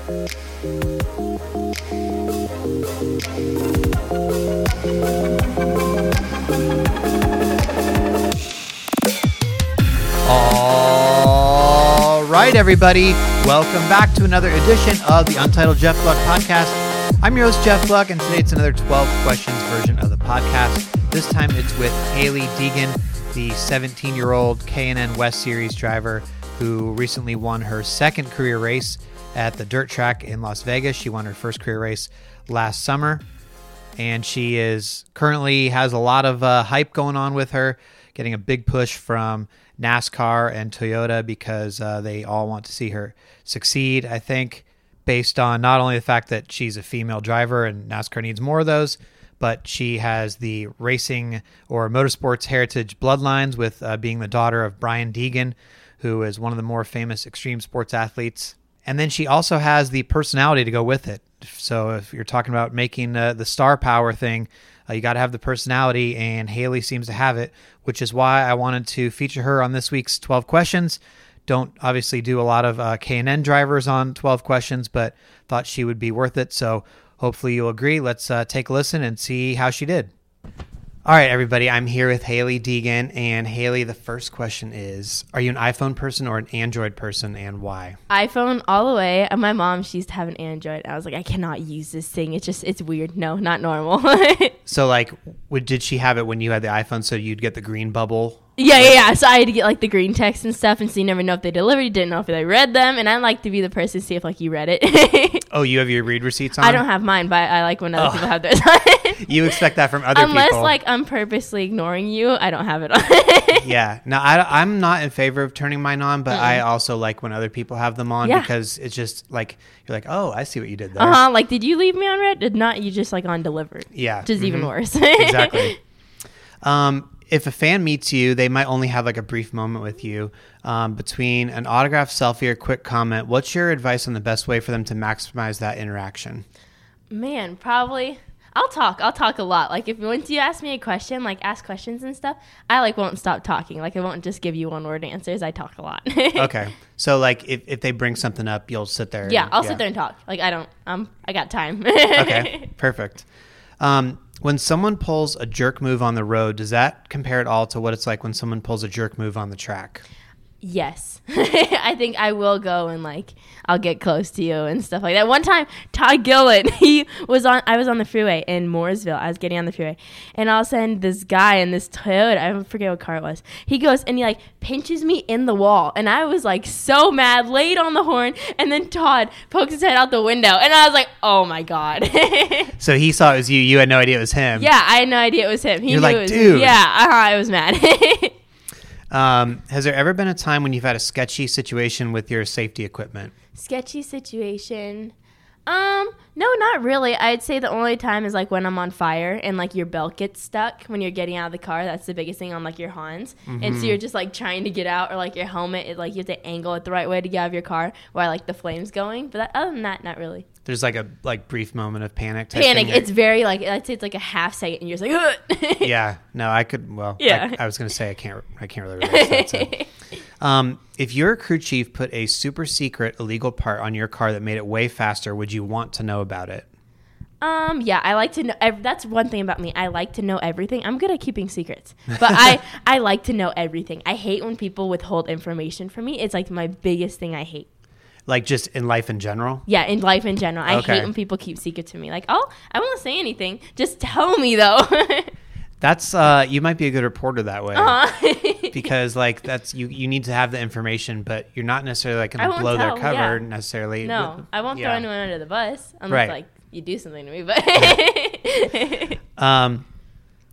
All right, everybody. Welcome back to another edition of the Untitled Jeff Gluck podcast. I'm your host, Jeff Gluck, and today it's another 12 questions version of the podcast. This time it's with Hailie Deegan, the 17 year old K&N West Series driver who recently won her second career race at the dirt track in Las Vegas. She won her first career race last summer, and she is currently has a lot of uh, hype going on with her, getting a big push from NASCAR and Toyota because uh, they all want to see her succeed. I think based on not only the fact that she's a female driver and NASCAR needs more of those, but she has the racing or motorsports heritage bloodlines with uh, being the daughter of Brian Deegan, who is one of the more famous extreme sports athletes. And then she also has the personality to go with it. So if you're talking about making uh, the star power thing, uh, you got to have the personality, and Hailie seems to have it, which is why I wanted to feature her on this week's 12 questions. Don't obviously do a lot of uh, K&N drivers on 12 questions, but thought she would be worth it. So hopefully you'll agree. Let's uh, take a listen and see how she did. All right, everybody. I'm here with Hailie Deegan, and Hailie, the first question is: Are you an iPhone person or an Android person, and why? iPhone all the way. And my mom, she used to have an Android. I was like, I cannot use this thing. It's just, it's weird. No, not normal. So, like, would, did she have it when you had the iPhone? So you'd get the green bubble. yeah, yeah, yeah. So I had to get like the green text and stuff, and so you never know if they delivered. You didn't know if they read them, and I like to be the person to see if like you read it. Oh, you have your read receipts on. I don't have mine, but I like when other Oh. people have theirs. You expect that from other Unless people. Unless, like I'm purposely ignoring you, I don't have it on. yeah. No, I, I'm not in favor of turning mine on, but I also like when other people have them on Yeah. because it's just like you're like, oh, I see what you did there. Uh huh. Like, did you leave me on red? Did not you just like on delivered? Yeah. Which is even mhm. worse. exactly. Um, if a fan meets you, they might only have like a brief moment with you um, between an autograph, selfie, or quick comment. What's your advice on the best way for them to maximize that interaction? Man, probably. I'll talk. I'll talk a lot. Like if once you ask me a question, like ask questions and stuff, I like won't stop talking. Like I won't just give you one word answers. I talk a lot. Okay. So like if, if they bring something up, you'll sit there. Yeah, and- I'll sit there and talk. Like I don't. Um, I got time. okay. Perfect. Um, when someone pulls a jerk move on the road, does that compare at all to what it's like when someone pulls a jerk move on the track? Yes, I think I will go and like I'll get close to you and stuff like that. One time, Todd Gilliland, he was on. I was on the freeway in Mooresville. I was getting on the freeway, and all of a sudden, this guy in this Toyota, I forget what car it was. He goes and he like pinches me in the wall, and I was like so mad, laid on the horn, and then Todd pokes his head out the window, and I was like, oh my god. So he saw it was you. You had no idea it was him. yeah, I had no idea it was him. He You're knew like, it was "Dude." Yeah, uh-huh, I was mad. Um, has there ever been a time when you've had a sketchy situation with your safety equipment? sketchy situation? Um no not really. I'd say the only time is like when i'm on fire and like your belt gets stuck when you're getting out of the car. That's the biggest thing on like your HANS and Mm-hmm. so you're just like trying to get out or like your helmet is like you have to angle it the right way to get out of your car while like the flames going. But that, other than that not really There's like a like brief moment of panic. type panic it's very like i'd say it's like a half second and you're just like yeah. No, I could. Well, Yeah. I, I was gonna say I can't. I can't really relate to that. So. Um, if your crew chief put a super secret illegal part on your car that made it way faster, would you want to know about it? Um, yeah, I like to know. ev- That's one thing about me. I like to know everything. I'm good at keeping secrets, but I I like to know everything. I hate when people withhold information from me. It's like my biggest thing. I hate. Like just in life in general? Yeah, in life in general, I Okay. hate when people keep secrets to me. Like, oh, I won't say anything. Just tell me though. That's uh, you might be a good reporter that way. Uh-huh. Because like that's you you need to have the information, but you're not necessarily like gonna blow tell, their cover yeah. necessarily. no, I won't Yeah. throw anyone under the bus unless Right. like you do something to me. But Um,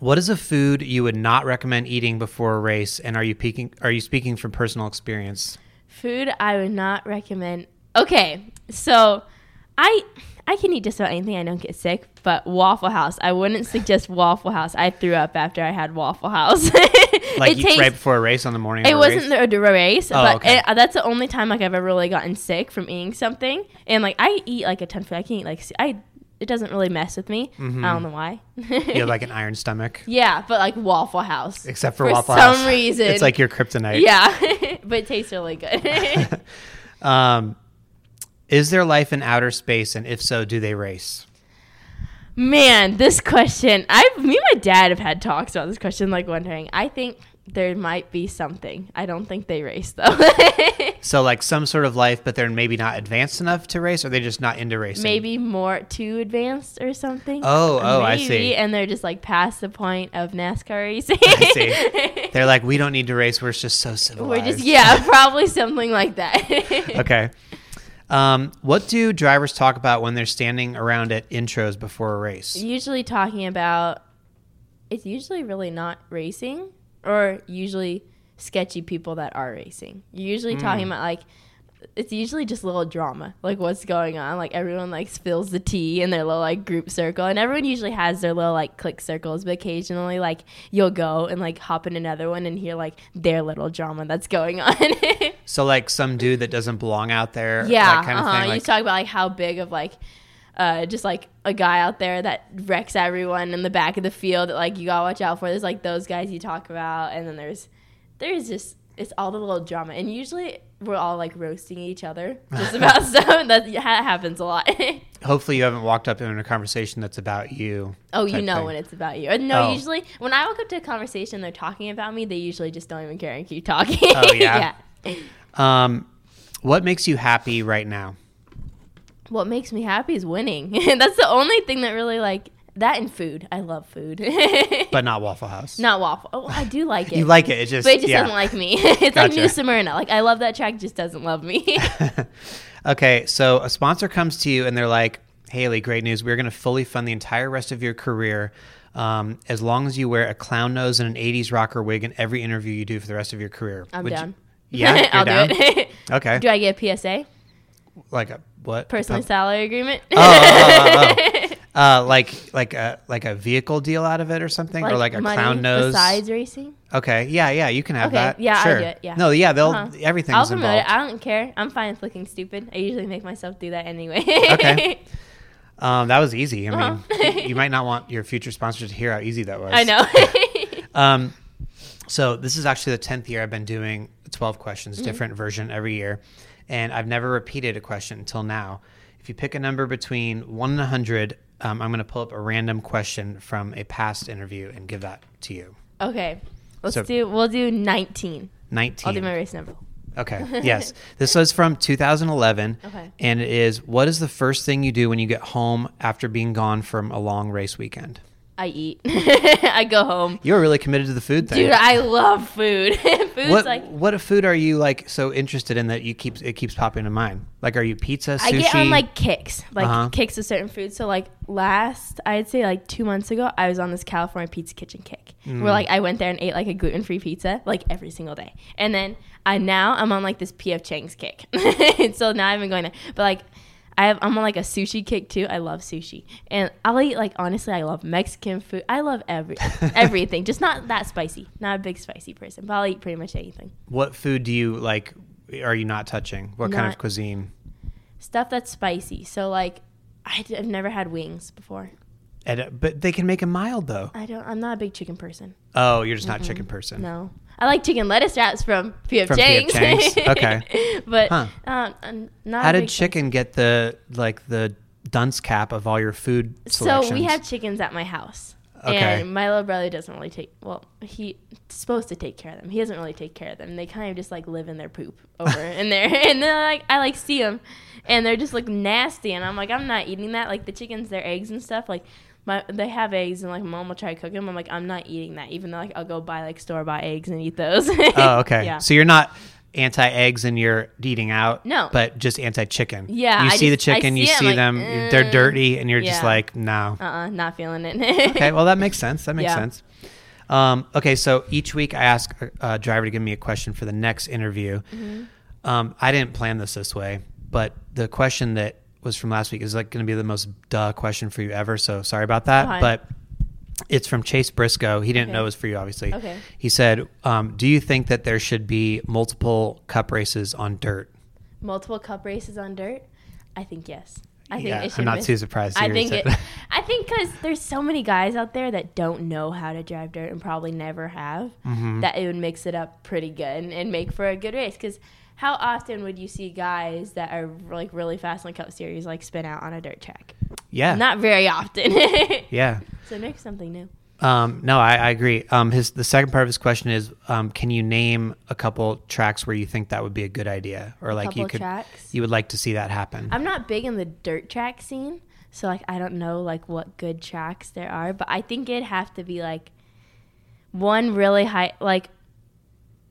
what is a food you would not recommend eating before a race? And are you peaking, Are you speaking from personal experience? Food I would not recommend. Okay, so I I can eat just about anything. I don't get sick, but Waffle House. I wouldn't suggest Waffle House. I threw up after I had Waffle House. Like tastes. right before a race on the morning. it wasn't race? the, race, Oh, but okay. it, uh, that's the only time like I've ever really gotten sick from eating something. And like I eat like a ton of food. I can eat like I. It doesn't really mess with me. I don't know why. You have like an iron stomach, yeah, but like Waffle House. except for, for Waffle House. For some reason. it's like your kryptonite. yeah, but it tastes really good. Um, Is there life in outer space, and if so, do they race? Man, this question. I, me and my dad have had talks about this question, like wondering. I think there might be something. I don't think they race though. So, like some sort of life, but they're maybe not advanced enough to race, or they're just not into racing. maybe more too advanced or something. Oh, oh, I see. And they're just like past the point of NASCAR racing. I see. They're like, we don't need to race. We're just so civilized. We're just yeah, probably something like that. Okay. Um, what do drivers talk about when they're standing around at intros before a race? usually talking about it's usually really not racing or usually sketchy people that are racing. You're usually talking about like it's usually just a little drama, like what's going on. Like everyone like spills the tea in their little like group circle, and everyone usually has their little like click circles. But occasionally, like you'll go and like hop in another one and hear like their little drama that's going on. So, like some dude that doesn't belong out there, Yeah, that kind of uh-huh. thing. you talk about like how big of like, uh, just like a guy out there that wrecks everyone in the back of the field that like you gotta watch out for. There's like those guys you talk about, and then there's there's just it's all the little drama, and usually we're all like roasting each other just about stuff. That happens a lot. hopefully, you haven't walked up in a conversation that's about you. oh, you know thing. when it's about you. Or no, Oh. usually when I walk up to a conversation, they're talking about me. They usually just don't even care and keep talking. Oh, yeah? yeah. Um, what makes you happy right now? What makes me happy is winning. That's the only thing that really like that and food. I love food. But not Waffle House. Not waffle. Oh, I do like it. you like it. It just, but it just yeah. doesn't like me. it's like New Smyrna. Like I love that track, just doesn't love me. Okay, so a sponsor comes to you and they're like, Hailie, great news. We're going to fully fund the entire rest of your career um, as long as you wear a clown nose and an 80s rocker wig in every interview you do for the rest of your career. I'm Would you- down. yeah, you're I'll down? do it. Okay. do I get a PSA? like a what? Personal salary agreement? Oh, oh, oh, oh. Uh, like like a like a vehicle deal out of it or something, or like a clown nose. Besides racing? Okay, yeah, yeah, you can have Okay, that. yeah, sure. do it, yeah. No, yeah, they'll Uh-huh. everything's I'll promote involved. it. I don't care. I'm fine with looking stupid. I usually make myself do that anyway. Okay. Um, that was easy. I mean, Uh-huh. you, you might not want your future sponsors to hear how easy that was. I know. Um, so this is actually the tenth year I've been doing twelve questions, Mm-hmm. different version every year, and I've never repeated a question until now. If you pick a number between one and hundred, um, I'm going to pull up a random question from a past interview and give that to you. okay. Let's So- do we'll do 19. Nineteen. I'll do my race number. Okay. Yes. This was from 2011. Okay. And it is what is the first thing you do when you get home after being gone from a long race weekend? I eat. I go home. You are really committed to the food thing. Dude, I love food. Food's what like what food are you like so interested in that you keep it keeps popping to mind? Like are you pizza, sushi? I get on like kicks, like Uh-huh. kicks of certain foods. So like last, I'd say like two months ago, I was on this California Pizza Kitchen kick, Mm. where like I went there and ate like a gluten free pizza like every single day, and then I now I'm on like this PF Chang's kick. so now I've been going to, but like. I have, I'm on like a sushi kick too. I love sushi, and I'll eat like honestly, I love Mexican food. I love every everything, just not that spicy. Not a big spicy person, but I'll eat pretty much anything. what food do you like are you not touching? What kind of cuisine? Stuff that's spicy. So like, I've never had wings before. And, uh, but they can make them mild though. I don't. I'm not a big chicken person. Oh, you're just not a chicken person. No, I like chicken lettuce wraps from PF From Chang's. P.F. Chang's, okay. but Huh. um, not. How did chicken get the like the dunce cap of all your food fan. So we have chickens at my house, Okay. and my little brother doesn't really take. Well, he's supposed to take care of them. He doesn't really take care of them. They kind of just like live in their poop over in there, and then like I like see them, and they're just like nasty, and I'm like I'm not eating that. Like the chickens, their eggs and stuff, like. My, they have eggs and like mom will try to cook them. I'm like I'm not eating that, even though like I'll go buy like store bought eggs and eat those. Oh, okay. yeah. So you're not anti eggs and you're eating out. No. But just anti chicken. Yeah, You I see the just- I chicken, you see it, I'm see like, them, "Uh, they're dirty, and you're just like, no. uh-uh, not feeling it. Okay, well that makes sense. That makes Yeah. sense. Um, okay, so each week I ask a, a driver to give me a question for the next interview. Mm-hmm. Um, I didn't plan this this way, but the question that was from last week is like going to be the most duh question for you ever. So sorry about that, Fine. but it's from Chase Briscoe. He didn't Okay. know it was for you, obviously. Okay. He said, um, "Do you think that there should be multiple cup races on dirt?" Multiple cup races on dirt. I think yes. I think Yeah, it should I'm not be- too surprised. I think it. that. I think because there's so many guys out there that don't know how to drive dirt and probably never have, Mm-hmm. that it would mix it up pretty good and, and make for a good race. Because how often would you see guys that are like really fast in the Cup Series like spin out on a dirt track? Yeah. Not very often. yeah. so make something new. Um, no, I, I agree. Um, his the second part of his question is, um, can you name a couple tracks where you think that would be a good idea, or like you could tracks? you would like to see that happen? I'm not big in the dirt track scene, so like I don't know like what good tracks there are, but I think it'd have to be like one really high like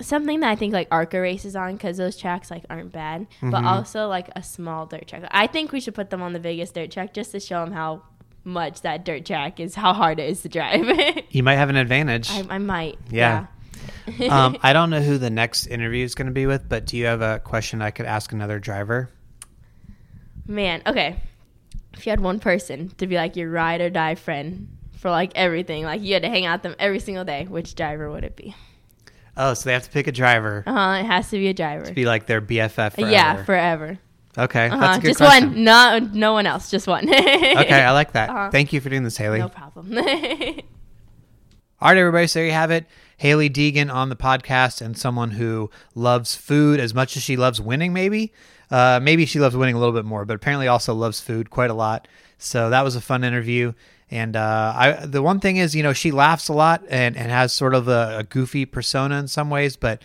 something that I think like ARCA races on because those tracks like aren't bad, but also like a small dirt track. I think we should put them on the Vegas dirt track just to show them how much that dirt track is, how hard it is to drive. you might have an advantage. I, I might. Yeah. Yeah. um, I don't know who the next interview is going to be with, but do you have a question I could ask another driver? Man, okay. If you had one person to be like your ride or die friend for like everything, like you had to hang out with them every single day, which driver would it be? Oh, so they have to pick a driver Uh huh. It has to be a driver. to be like their BFF. Forever. Yeah, forever. okay, Uh that's a good Just question. one. No, no one else. Just one. Okay, I like that. Uh-huh. Thank you for doing this, Hailie. no problem. All right, everybody. So there you have it. Hailie Deegan on the podcast and someone who loves food as much as she loves winning, maybe. Uh, maybe she loves winning a little bit more, but apparently also loves food quite a lot. So that was a fun interview. And uh, I, the one thing is, you know, she laughs a lot and, and has sort of a, a goofy persona in some ways, but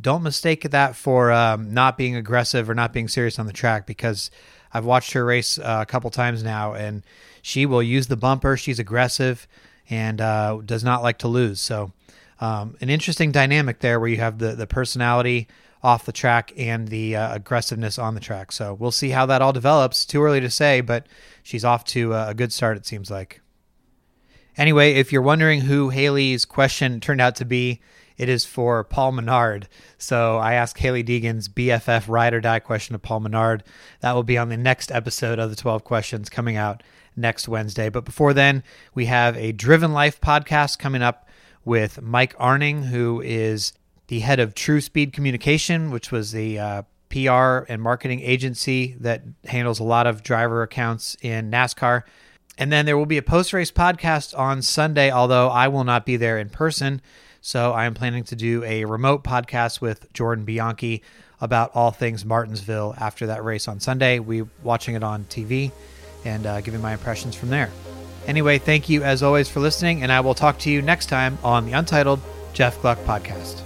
don't mistake that for um, not being aggressive or not being serious on the track because I've watched her race uh, a couple times now and she will use the bumper. She's aggressive and uh, does not like to lose. So, um, an interesting dynamic there where you have the, the personality off the track and the uh, aggressiveness on the track. So, we'll see how that all develops. Too early to say, but she's off to uh, a good start, it seems like. Anyway, if you're wondering who Hailie's question turned out to be, it is for Paul Menard. So I asked Hailie Deegan's BFF ride or die question to Paul Menard. That will be on the next episode of the 12 questions coming out next Wednesday. But before then, we have a Driven Life podcast coming up with Mike Arning, who is the head of True Speed Communication, which was the uh, PR and marketing agency that handles a lot of driver accounts in NASCAR. And then there will be a post race podcast on Sunday, although I will not be there in person. So I am planning to do a remote podcast with Jordan Bianchi about all things Martinsville after that race on Sunday. We watching it on TV and uh, giving my impressions from there. Anyway, thank you as always for listening, and I will talk to you next time on the Untitled Jeff Gluck podcast.